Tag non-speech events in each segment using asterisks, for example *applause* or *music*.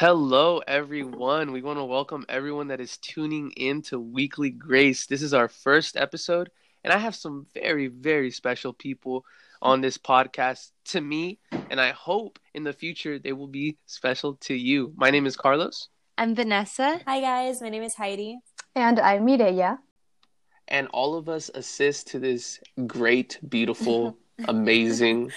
Hello, everyone. We want to welcome everyone that is tuning in to Weekly Grace. This is our first episode, and I have some very, very special people on this podcast to me, and I hope in the future they will be special to you. My name is Carlos. I'm Vanessa. Hi, guys. My name is Heidi. And I'm Mireya. And all of us assist to this great, beautiful, *laughs* amazing,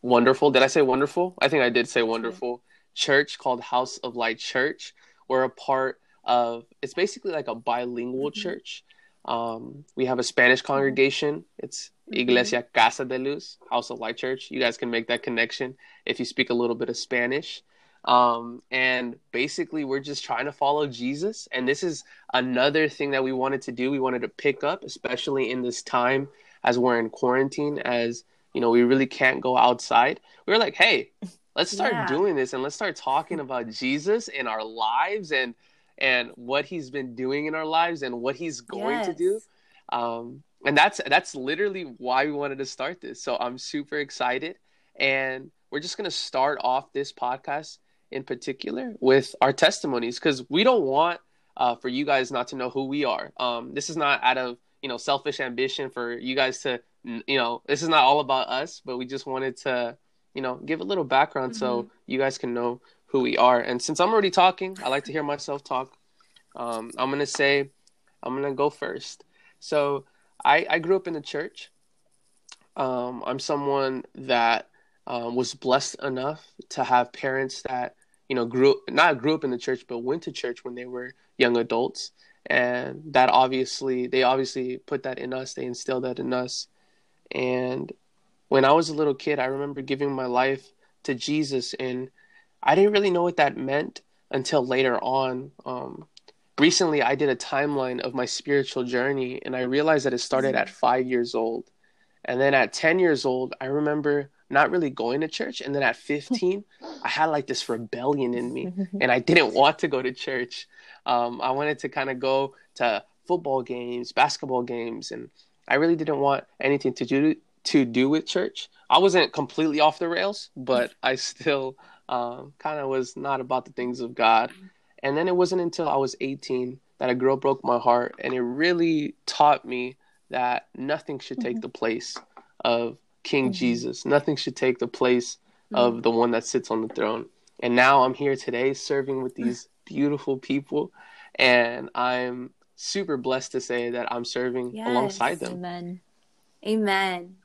wonderful. Did I say wonderful? I think I did say wonderful church called House of Light Church. We're a part of, it's basically like a bilingual mm-hmm. church. Um, we have a Spanish congregation. It's mm-hmm. Iglesia Casa de Luz, House of Light Church. You guys can make that connection if you speak a little bit of Spanish. Um, and basically, we're just trying to follow Jesus. And this is another thing that we wanted to do. We wanted to pick up, especially in this time as we're in quarantine, as you know, we really can't go outside. We were like, hey, let's start yeah. doing this and let's start talking *laughs* about Jesus in our lives and and what he's been doing in our lives and what he's going yes. to do. Um, and that's that's literally why we wanted to start this. So I'm super excited, and we're just gonna start off this podcast in particular with our testimonies because we don't want uh, for you guys not to know who we are. Um, this is not out of you know selfish ambition for you guys to you know this is not all about us, but we just wanted to you know, give a little background mm-hmm. so you guys can know who we are. And since I'm already talking, I like to hear myself talk. Um, I'm gonna say, I'm gonna go first. So I, I grew up in the church. Um, I'm someone that um, was blessed enough to have parents that you know grew not grew up in the church, but went to church when they were young adults, and that obviously they obviously put that in us. They instilled that in us, and when I was a little kid, I remember giving my life to Jesus, and I didn't really know what that meant until later on. Um, recently, I did a timeline of my spiritual journey, and I realized that it started at five years old. And then at 10 years old, I remember not really going to church. And then at 15, I had like this rebellion in me, *laughs* and I didn't want to go to church. Um, I wanted to kind of go to football games, basketball games, and I really didn't want anything to do to do with church. I wasn't completely off the rails, but *laughs* I still um, kind of was not about the things of God. And then it wasn't until I was 18 that a girl broke my heart, and it really taught me that nothing should take mm-hmm. the place of King mm-hmm. Jesus. Nothing should take the place mm-hmm. of the one that sits on the throne. And now I'm here today serving with these beautiful people, and I'm super blessed to say that I'm serving yes, alongside them. Amen. Amen.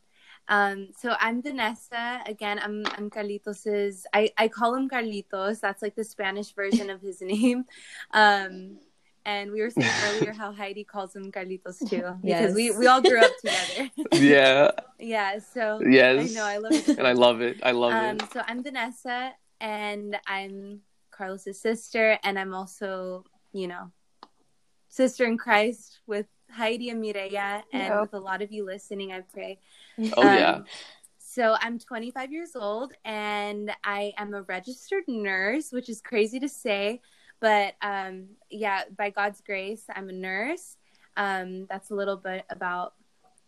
Um, so I'm Vanessa. Again, I'm I'm Carlitos's. I I call him Carlitos. That's like the Spanish version of his *laughs* name. Um, and we were saying *laughs* earlier how Heidi calls him Carlitos too *laughs* because yes. we we all grew up together. yeah. yeah. So yes, I know I love it, and I love it. I love um, it. So I'm Vanessa, and I'm Carlos's sister, and I'm also you know sister in Christ with Heidi and Mireya, and yep. with a lot of you listening, I pray. Oh um, yeah. So I'm 25 years old and I am a registered nurse, which is crazy to say, but um, yeah, by God's grace, I'm a nurse. Um, that's a little bit about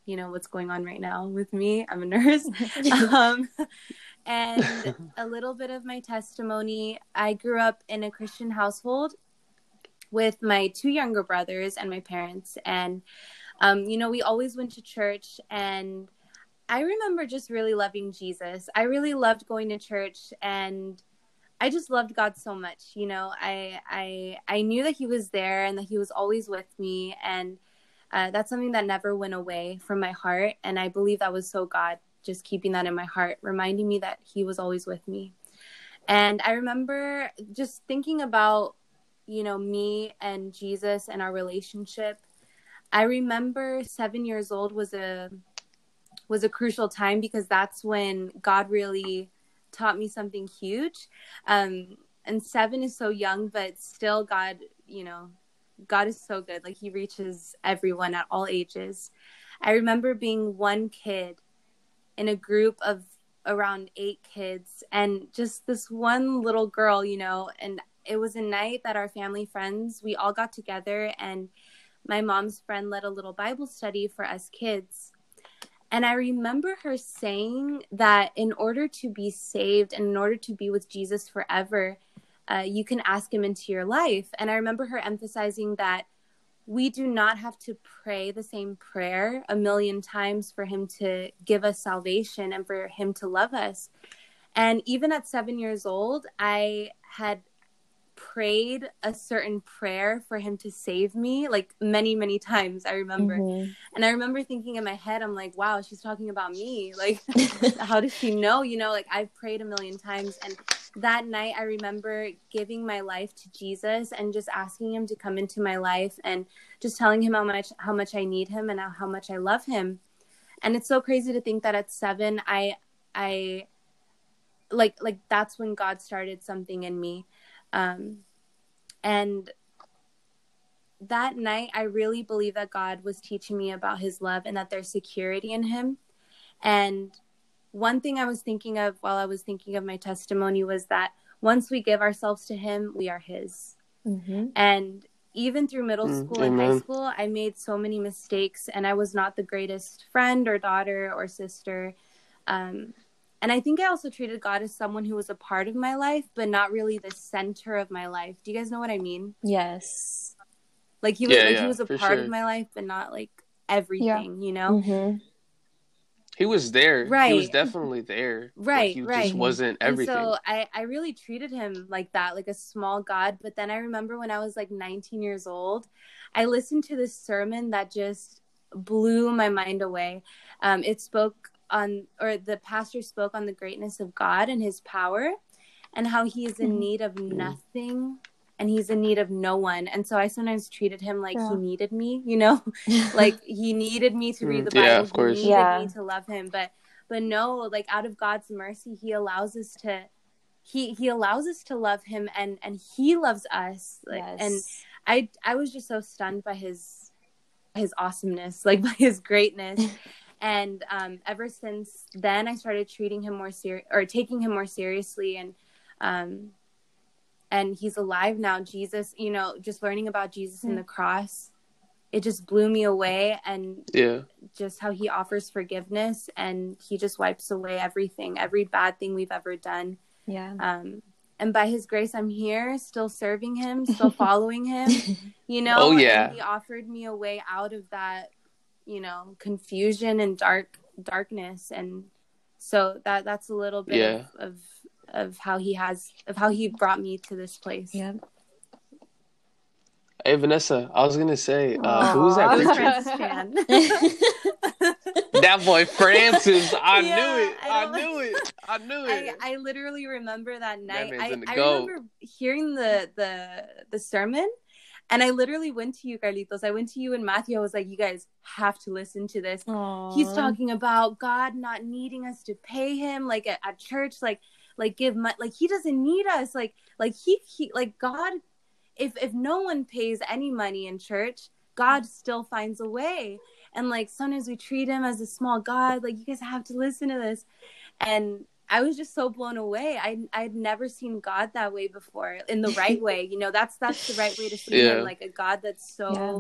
you know what's going on right now with me. I'm a nurse. *laughs* um, and a little bit of my testimony. I grew up in a Christian household with my two younger brothers and my parents, and um, you know we always went to church and I remember just really loving Jesus. I really loved going to church and I just loved God so much. You know, I I I knew that he was there and that he was always with me and uh, that's something that never went away from my heart and I believe that was so God just keeping that in my heart, reminding me that he was always with me. And I remember just thinking about, you know, me and Jesus and our relationship. I remember 7 years old was a was a crucial time because that's when God really taught me something huge. Um, and seven is so young, but still, God, you know, God is so good. Like He reaches everyone at all ages. I remember being one kid in a group of around eight kids and just this one little girl, you know, and it was a night that our family friends, we all got together and my mom's friend led a little Bible study for us kids. And I remember her saying that in order to be saved and in order to be with Jesus forever, uh, you can ask him into your life. And I remember her emphasizing that we do not have to pray the same prayer a million times for him to give us salvation and for him to love us. And even at seven years old, I had prayed a certain prayer for him to save me like many many times i remember. Mm-hmm. and i remember thinking in my head i'm like wow she's talking about me. *laughs* Like *laughs* how does she know? You know like i've prayed a million times and that night i remember giving my life to jesus and just asking him to come into my life and just telling him how much how much i need him and how much i love him. And it's so crazy to think that at seven i i like like that's when god started something in me um, and that night, I really believe that God was teaching me about his love and that there's security in him. And one thing I was thinking of while I was thinking of my testimony was that once we give ourselves to him, we are his. Mm-hmm. And even through middle mm, school and high school, I made so many mistakes and I was not the greatest friend or daughter or sister. Um, and I think I also treated God as someone who was a part of my life, but not really the center of my life. Do you guys know what I mean? Yes. Like he was, yeah, like, yeah, he was a part sure. of my life, but not like everything. Yeah. You know. Mm-hmm. He was there. Right. He was definitely there. Right. he right. just wasn't everything. And so I, I really treated him like that, like a small God. But then I remember when I was like 19 years old, I listened to this sermon that just blew my mind away. Um, it spoke on or the pastor spoke on the greatness of God and his power and how he is in mm-hmm. need of nothing and he's in need of no one. And so I sometimes treated him like yeah. he needed me, you know, *laughs* like he needed me to read the Bible. Yeah, of course. He needed yeah. me to love him. But but no, like out of God's mercy, he allows us to he he allows us to love him and and he loves us. Like yes. and I I was just so stunned by his his awesomeness, like by his greatness. *laughs* and um, ever since then i started treating him more serious or taking him more seriously and um, and he's alive now. Jesus you know just learning about jesus mm. and the cross it just blew me away and yeah. just how he offers forgiveness and he just wipes away everything every bad thing we've ever done. Yeah. Um and by his grace i'm here still serving him still *laughs* following him you *laughs* know oh yeah. and he offered me a way out of that you know confusion and dark darkness and so that that's a little bit yeah. of, of, of how he has of how he brought me to this place yeah Hey Vanessa, I was gonna say, uh, who's that *laughs* *laughs* that boy Francis, I yeah, knew it. I, I knew it. I knew it. I, I literally remember that night. That I, I remember hearing the the the sermon and I literally went to you, Carlitos. I went to you and Matthew. I was like, you guys have to listen to this. Aww. He's talking about God not needing us to pay him, like at, at church, like like give money. Like he doesn't need us. Like like he he like God. If if no one pays any money in church, God still finds a way. And like sometimes we treat him as a small God. Like you guys have to listen to this. And I was just so blown away. I I'd never seen God that way before in the right way. You know, that's that's the right way to see yeah. him, like a God that's so yeah.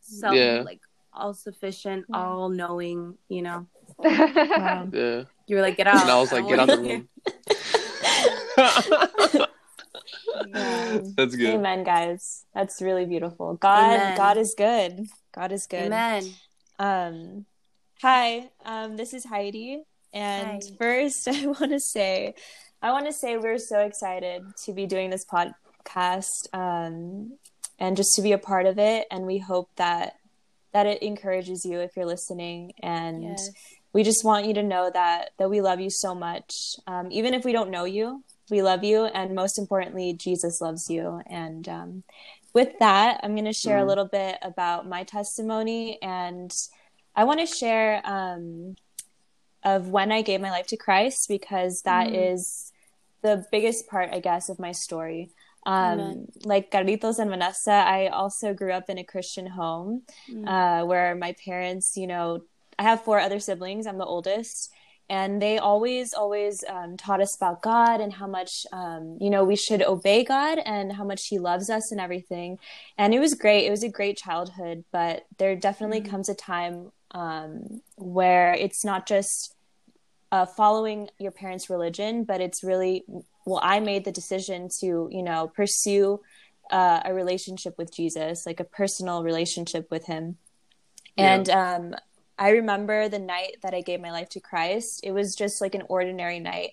self yeah. like all sufficient, yeah. all knowing, you know. Wow. Yeah. You were like, get out. And I was like, get out the room. *laughs* That's good. Amen, guys. That's really beautiful. God, Amen. God is good. God is good. Amen. Um, hi. Um, this is Heidi. And Hi. first, *laughs* I want to say, I want to say we're so excited to be doing this podcast um, and just to be a part of it. And we hope that that it encourages you if you're listening. And yes. we just want you to know that that we love you so much, um, even if we don't know you. We love you, and most importantly, Jesus loves you. And um, with that, I'm going to share mm. a little bit about my testimony, and I want to share um, of when I gave my life to Christ because that mm. is the biggest part, I guess, of my story. Um, like Carlitos and Vanessa, I also grew up in a Christian home mm. uh, where my parents, you know, I have four other siblings. I'm the oldest. And they always, always um, taught us about God and how much, um, you know, we should obey God and how much He loves us and everything. And it was great. It was a great childhood, but there definitely mm. comes a time um, where it's not just uh, following your parents' religion, but it's really well. I made the decision to you know pursue uh, a relationship with Jesus, like a personal relationship with Him. Yeah. And um, I remember the night that I gave my life to Christ. It was just like an ordinary night.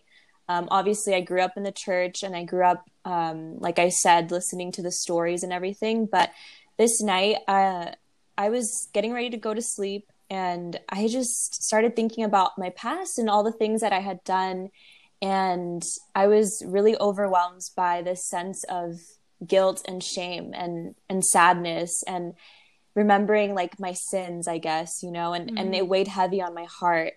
Um, obviously, I grew up in the church and I grew up, um, like I said, listening to the stories and everything. But this night, uh, I was getting ready to go to sleep and I just started thinking about my past and all the things that I had done. And I was really overwhelmed by this sense of guilt and shame and, and sadness and remembering like my sins, I guess, you know, and, mm-hmm. and it weighed heavy on my heart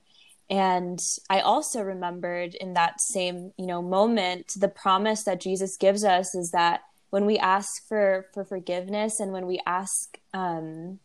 and i also remembered in that same you know moment the promise that jesus gives us is that when we ask for for forgiveness and when we ask um,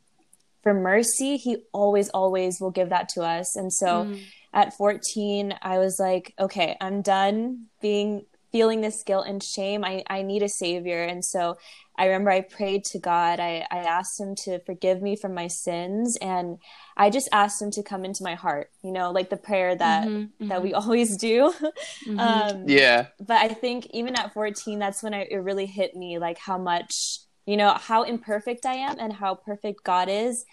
for mercy he always always will give that to us and so mm. at 14 i was like okay i'm done being feeling this guilt and shame i i need a savior and so I remember I prayed to God. I, I asked him to forgive me from my sins and I just asked him to come into my heart, you know, like the prayer that mm-hmm, mm-hmm. that we *laughs* always do. Mm-hmm. Um, yeah. But I think even at 14, that's when I, it really hit me like how much, you know, how imperfect I am and how perfect God is,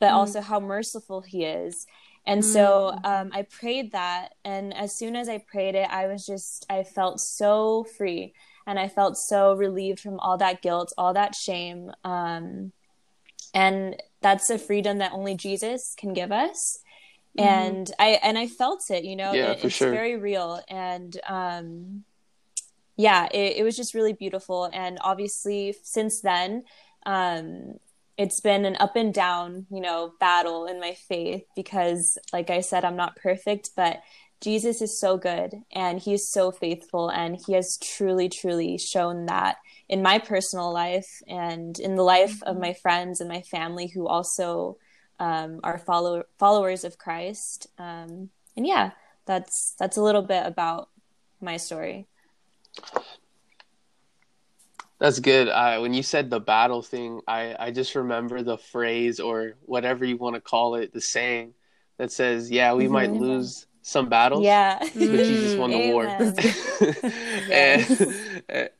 but mm. also how merciful he is. And so mm. um, I prayed that. And as soon as I prayed it, I was just, I felt so free and I felt so relieved from all that guilt, all that shame. Um, and that's a freedom that only Jesus can give us. Mm-hmm. And I and I felt it, you know, yeah, it, for it's sure. very real. And um, yeah, it, it was just really beautiful. And obviously, since then, um, it's been an up and down, you know, battle in my faith because, like I said, I'm not perfect, but Jesus is so good and he is so faithful and he has truly truly shown that in my personal life and in the life mm-hmm. of my friends and my family who also um, are follow- followers of Christ. Um, and yeah, that's that's a little bit about my story. That's good. Uh, when you said the battle thing, I, I just remember the phrase or whatever you want to call it, the saying that says, "Yeah, we mm-hmm. might lose some battles. Yeah. But Jesus won the Amen. war. *laughs* and,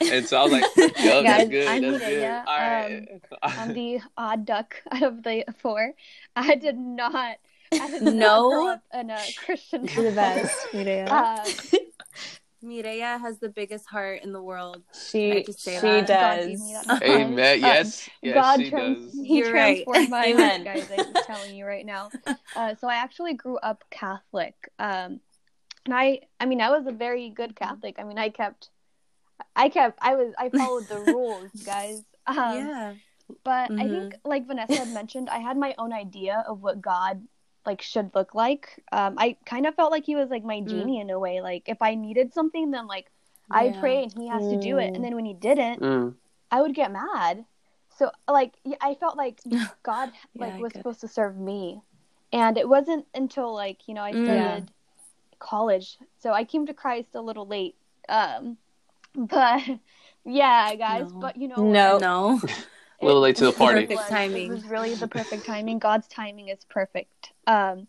*laughs* and so I was like, yo, that's good. I'm that's good. All right. Um, I'm the odd duck *laughs* out of the four. I did not. I did no. grow up in a Christian. You're the best. Uh, Mireya has the biggest heart in the world. She she that? does. Amen. Yes. yes God she trans- does. He You're transformed right. my *laughs* Amen. guys. I'm just telling you right now. *laughs* Uh, so I actually grew up Catholic. Um, and I, I mean, I was a very good Catholic. I mean, I kept, I kept, I was, I followed the *laughs* rules, guys. Um, yeah. But mm-hmm. I think, like Vanessa had mentioned, I had my own idea of what God like should look like. Um, I kind of felt like he was like my mm. genie mm. in a way. Like if I needed something, then like yeah. I pray and he has mm. to do it. And then when he didn't, mm. I would get mad. So like I felt like *laughs* God like yeah, was supposed to serve me, and it wasn't until like you know I mm. started college. So I came to Christ a little late. Um, *laughs* but yeah, guys. No. But you know, no, no. *laughs* a little late to the party. Perfect timing. It was really the perfect timing. God's timing is perfect. Um,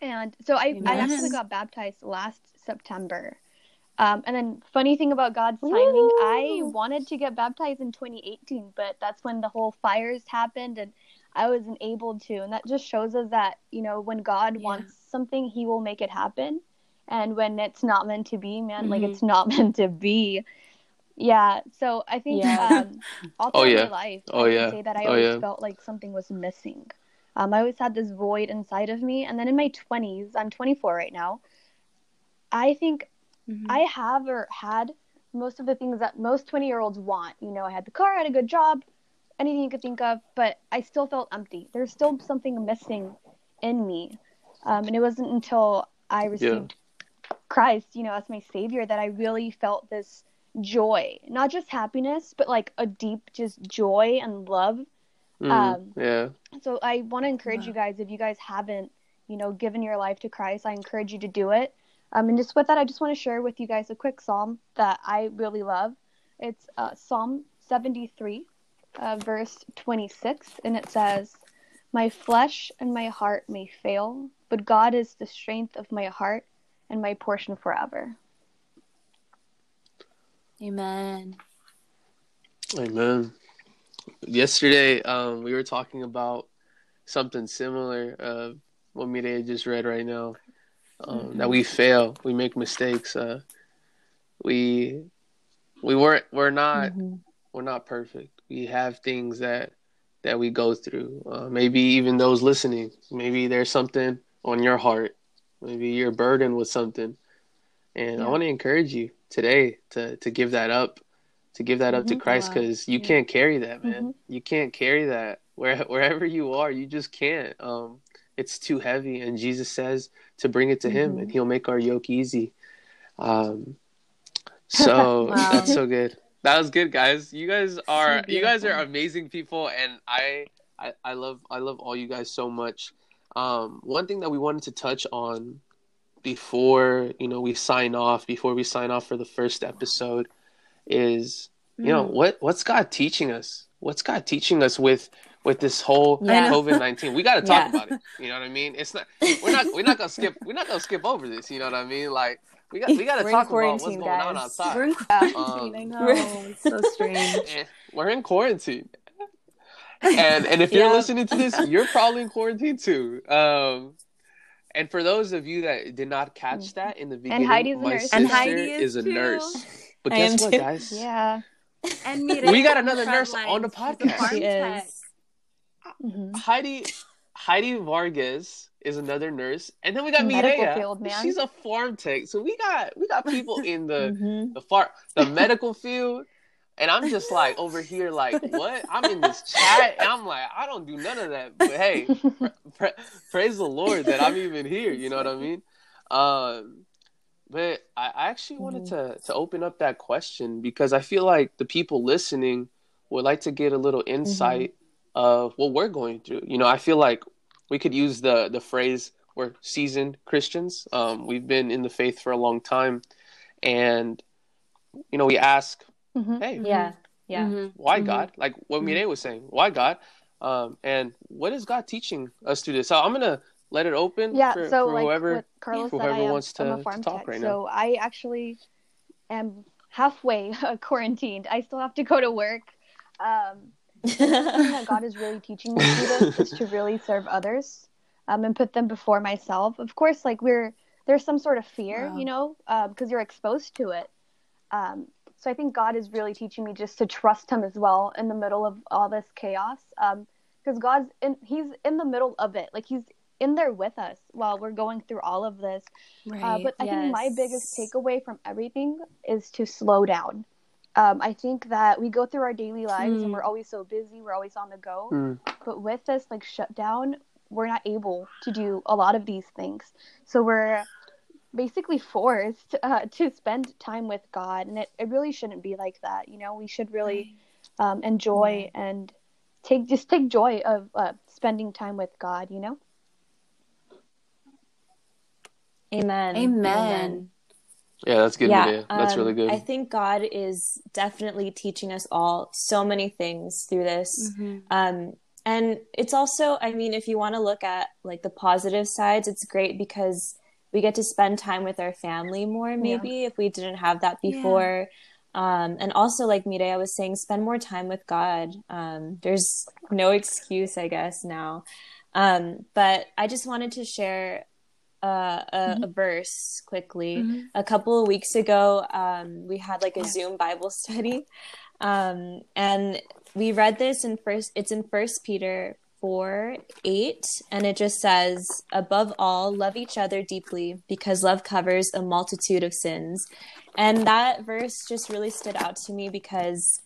and so I, I actually got baptized last September. Um, and then funny thing about God's timing, Woo! I wanted to get baptized in 2018, but that's when the whole fires happened and I wasn't able to. And that just shows us that, you know, when God yeah. wants something, he will make it happen. And when it's not meant to be, man, mm-hmm. like it's not *laughs* meant to be. Yeah. So I think yeah. um, all *laughs* oh, through oh, yeah. my life, oh, I yeah. say that I oh, always yeah. felt like something was missing. Um, I always had this void inside of me. And then in my 20s, I'm 24 right now, I think mm-hmm. I have or had most of the things that most 20 year olds want. You know, I had the car, I had a good job, anything you could think of, but I still felt empty. There's still something missing in me. Um, and it wasn't until I received yeah. Christ, you know, as my savior that I really felt this joy, not just happiness, but like a deep just joy and love Mm, um, yeah. So I want to encourage you guys, if you guys haven't, you know, given your life to Christ, I encourage you to do it. Um, and just with that, I just want to share with you guys a quick psalm that I really love. It's uh, Psalm 73, uh, verse 26, and it says, My flesh and my heart may fail, but God is the strength of my heart and my portion forever. Amen. Amen. Yesterday, um, we were talking about something similar. Uh, what Mireya just read right now. Um, mm-hmm. That we fail, we make mistakes. Uh, we we weren't we're not mm-hmm. we're not perfect. We have things that that we go through. Uh, maybe even those listening, maybe there's something on your heart. Maybe you're burdened with something, and yeah. I want to encourage you today to to give that up, to give that mm-hmm. up to mm-hmm. Christ, because you yeah. can't carry that, man. Mm-hmm. You can't carry that where *laughs* wherever you are. You just can't. Um, it's too heavy, and Jesus says to bring it to Him, and mm-hmm. He'll make our yoke easy. Um, *laughs* so wow. that's so good. That was good, guys. You guys are so you guys are amazing people, and I, I I love I love all you guys so much. Um, one thing that we wanted to touch on before you know we sign off, before we sign off for the first episode, is you know mm. what what's God teaching us? What's God teaching us with with this whole yeah. COVID nineteen? We got to talk yeah. about it. You know what I mean? It's not *laughs* we're not we're not gonna skip we're not gonna skip over this. You know what I mean? Like we got we got to talk about what's going guys. on outside. We're in quarantine. Um, I know it's so strange. *laughs* We're in quarantine. And and if you're listening to this, you're probably in quarantine too. Um, and for those of you that did not catch mm. that in the beginning, and Heidi's my sister and Heidi is, is a too. nurse. But I guess what, too. guys? Yeah. And *laughs* we got another nurse on the podcast. She is. Mm-hmm. Heidi Heidi Vargas is another nurse, and then we got Mireya. Field. She's a pharm tech. So we got we got people in the mm-hmm. the far the medical field, and I'm just like over here like what? I'm in this chat, and I'm like I don't do none of that. But hey, *laughs* pra- praise the Lord that I'm even here. You know what I mean? Um, but I, I actually wanted mm-hmm. to to open up that question because I feel like the people listening would like to get a little insight mm-hmm. of what we're going through. You know, I feel like we could use the the phrase we're seasoned Christians. Um, we've been in the faith for a long time, and you know we ask, mm-hmm. hey, yeah, yeah, mm-hmm. why mm-hmm. God? Like what mm was saying, why God? Um, and what is God teaching us through this? So I'm gonna let it open. Yeah, for, so for like whoever, Carlos whoever said, wants to, I'm a pharm to talk tech, right now. So I actually am halfway *laughs* quarantined. I still have to go to work. Um, that God is really teaching me through this is to really serve others um, and put them before myself. Of course, like we're there's some sort of fear, wow. you know, because um, you're exposed to it. Um, so I think God is really teaching me just to trust Him as well in the middle of all this chaos. Because um, God's in, He's in the middle of it, like He's in there with us while we're going through all of this. Uh, right, uh, but I yes. think my biggest takeaway from everything is to slow down um, I think that we go through our daily lives mm. and we're hmm. always so busy, we're always on the go. Mm. But with this like shutdown, we're not able to do a lot of these things. So we're basically forced *laughs* uh, to spend time with God, and it, it really shouldn't be like that. You know, we should really um, enjoy yeah. and take just take joy of uh, spending time with God. You know. Amen. Amen. Amen. Yeah, that's good. Yeah, that's um, really good. I think God is definitely teaching us all so many things through this. Mm-hmm. Um, and it's also, I mean, if you want to look at like the positive sides, it's great because we get to spend time with our family more, maybe yeah. if we didn't have that before. Yeah. Um, and also, like Mireya was saying, spend more time with God. Um, there's no excuse, I guess, now. Um, but I just wanted to share uh, a, mm-hmm. a, verse quickly. Mm-hmm. A couple of weeks ago, um, we had like a. Zoom Bible *laughs* study, um, and we read this in first. It's in First Peter four eight, and it just says, "Above all, love each other deeply, because love covers a multitude of sins." And that verse just really stood out to me because,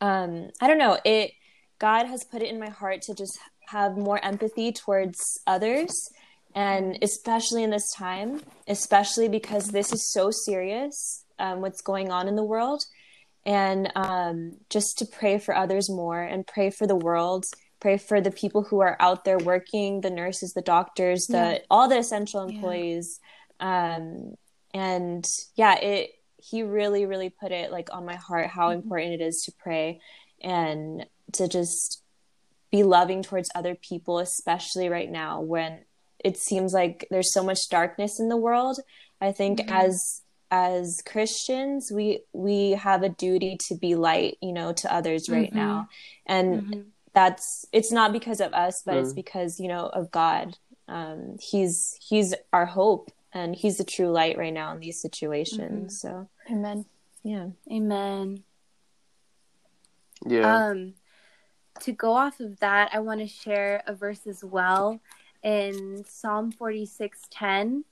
um, I don't know it. God has put it in my heart to just have more empathy towards others and especially in this time especially because this is so serious um, what's going on in the world and um, just to pray for others more and pray for the world pray for the people who are out there working the nurses the doctors the yeah. all the essential employees yeah. um, and yeah it he really really put it like on my heart how mm-hmm. important it is to pray and to just be loving towards other people, especially right now when it seems like there's so much darkness in the world. I think mm-hmm. as as Christians, we we have a duty to be light, you know, to others right mm-hmm. now, and mm-hmm. that's it's not because of us, but mm. it's because you know of God. Um, he's he's our hope, and he's the true light right now in these situations. Mm-hmm. So, Amen. Yeah. Amen. Yeah. Um, to go off of that, I want to share a verse as well in Psalm forty six ten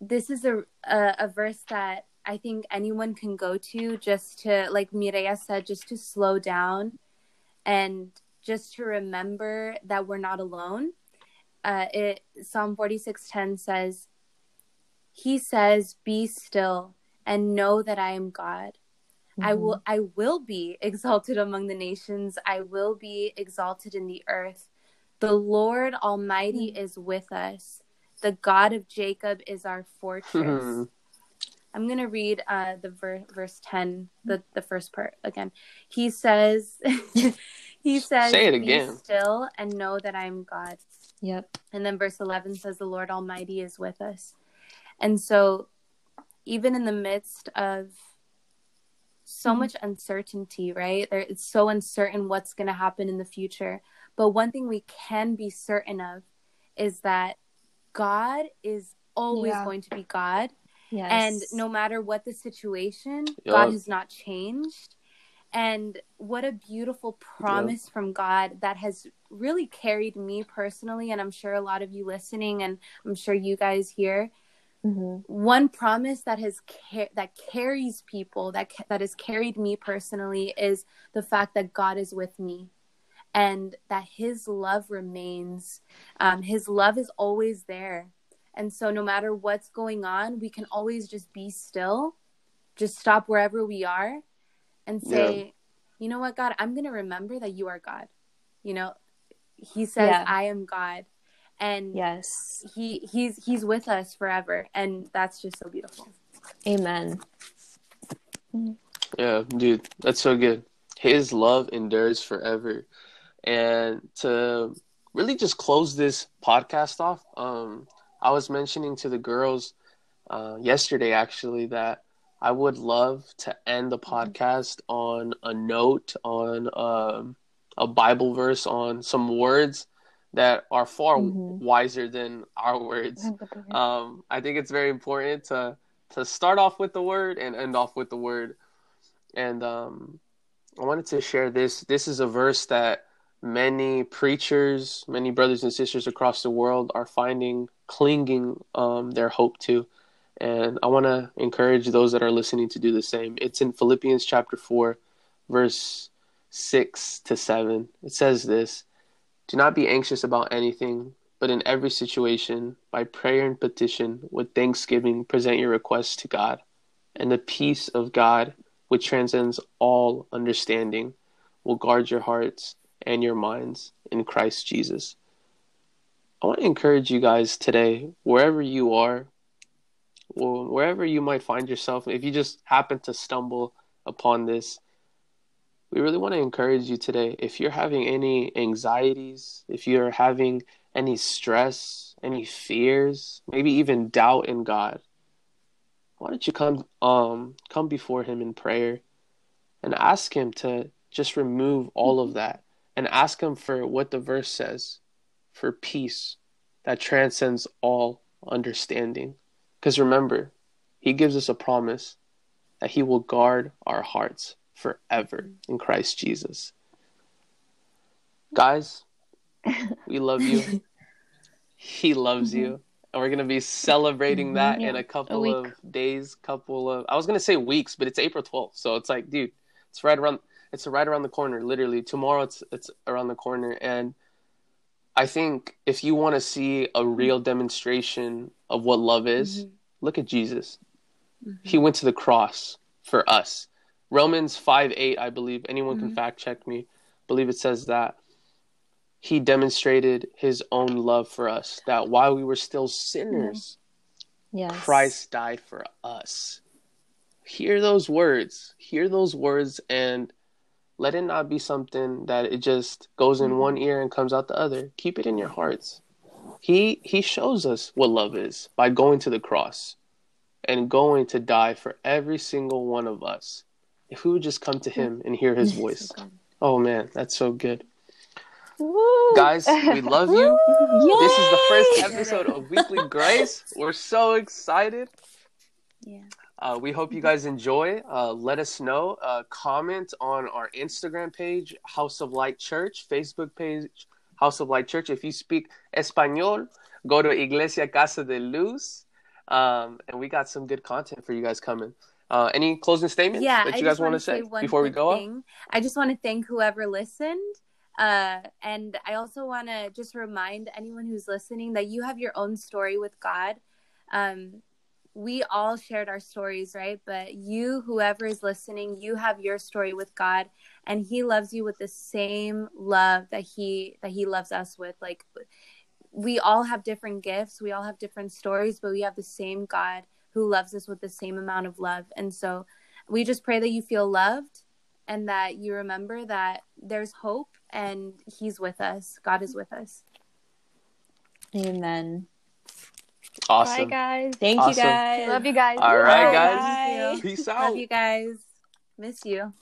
this is a, a, a verse that I think anyone can go to just to, like Mireya said, just to slow down and just to remember that we're not alone. Uh, it Psalm forty six ten says, "He says, Be still and know that I am God. Mm-hmm. I will I will be exalted among the nations. I will be exalted in the earth. The Lord Almighty mm-hmm. is with us." The God of Jacob is our fortress. I'm going to read uh, the ver- verse 10, the, the first part again. He says, *laughs* He says, Say it again. still and know that I am God. Yep. And then verse 11 says, The Lord Almighty is with us. And so, even in the midst of so mm-hmm. much uncertainty, right? There, it's so uncertain what's going to happen in the future. But one thing we can be certain of is that God is always yeah. going to be God. Yes. And no matter what the situation, yep. God has not changed. And what a beautiful promise yep. from God that has really carried me personally, and I'm sure a lot of you listening, and I'm sure you guys here. Mm-hmm. One promise that has car- that carries people that ca- that has carried me personally is the fact that God is with me and that his love remains. Um, his love is always there. And so, no matter what's going on, we can always just be still, just stop wherever we are and say, yeah. you know what, God, I'm going to remember that you are God. You know, he says, yeah. I am God. And yes, he he's he's with us forever, and that's just so beautiful. Amen. Yeah, dude, that's so good. His love endures forever. And to really just close this podcast off, um, I was mentioning to the girls uh, yesterday actually that I would love to end the mm-hmm. podcast on a note, on um, a Bible verse, on some words that are far mm-hmm. wiser than our words. Um, I think it's very important to to start off with the word and end off with the word. And um, I wanted to share this. This is a verse that many preachers, many brothers and sisters across the world are finding, clinging um, their hope to. And I want to encourage those that are listening to do the same. It's in Philippians chapter 4, verse 6 to 7. It says this Do not be anxious about anything, but in every situation, by prayer and petition, with thanksgiving, present your requests to God. And the peace of God, which transcends all understanding, will guard your hearts and your minds in Christ Jesus. I want to encourage you guys today, wherever you are, wherever you might find yourself, if you just happen to stumble upon this, we really want to encourage you today. If you're having any anxieties, if you're having any stress, any fears, maybe even doubt in God, why don't you come um come before him in prayer and ask him to just remove all of that and ask Him for what the verse says for peace that transcends all understanding. Because remember, He gives us a promise that He will guard our hearts forever in Christ Jesus. Guys, we love you. *laughs* he loves mm-hmm. you. And we're going to be celebrating that yeah. in a couple a of days, couple of I was going to say weeks, but it's April 12th. So it's like, dude, it's right around it's right around the corner. Literally tomorrow, it's it's around the corner, and I think if you want to see a real demonstration of what love is, mm-hmm. look at Jesus. Mm-hmm. He went to the cross for us. Romans five eight, I believe. Anyone mm-hmm. can fact check me. I believe it says that he demonstrated his own love for us. That while we were still sinners, yes. Christ died for us. Hear those words. Hear those words and let it not be something that it just goes in one ear and comes out the other. Keep it in your hearts. He he shows us what love is by going to the cross and going to die for every single one of us. If we would just come to him and hear his *laughs* voice. Oh man, that's so good. Woo. Guys, we *laughs* love you. this is the first episode of Weekly Grace. We're so excited. Yeah. Uh, we hope you guys enjoy. Uh, let us know. Uh, comment on our Instagram page, House of Light Church, Facebook page, House of Light Church. If you speak Espanol, go to Iglesia Casa de Luz. Um, and we got some good content for you guys coming. Uh, any closing statements yeah, that you guys want to say, say before we go thing. I just want to thank whoever listened. Uh, and I also want to just remind anyone who's listening that you have your own story with God. Um, we all shared our stories, right? But you, whoever is listening, you have your story with God, and He loves you with the same love that He that He loves us with. Like we all have different gifts, we all have different stories, but we have the same God who loves us with the same amount of love. And so, we just pray that you feel loved and that you remember that there's hope and He's with us. God is with us. Amen. Awesome. Bye, guys. Thank awesome. you, guys. Love you guys. All right, guys. Peace out. Love you guys. Miss you.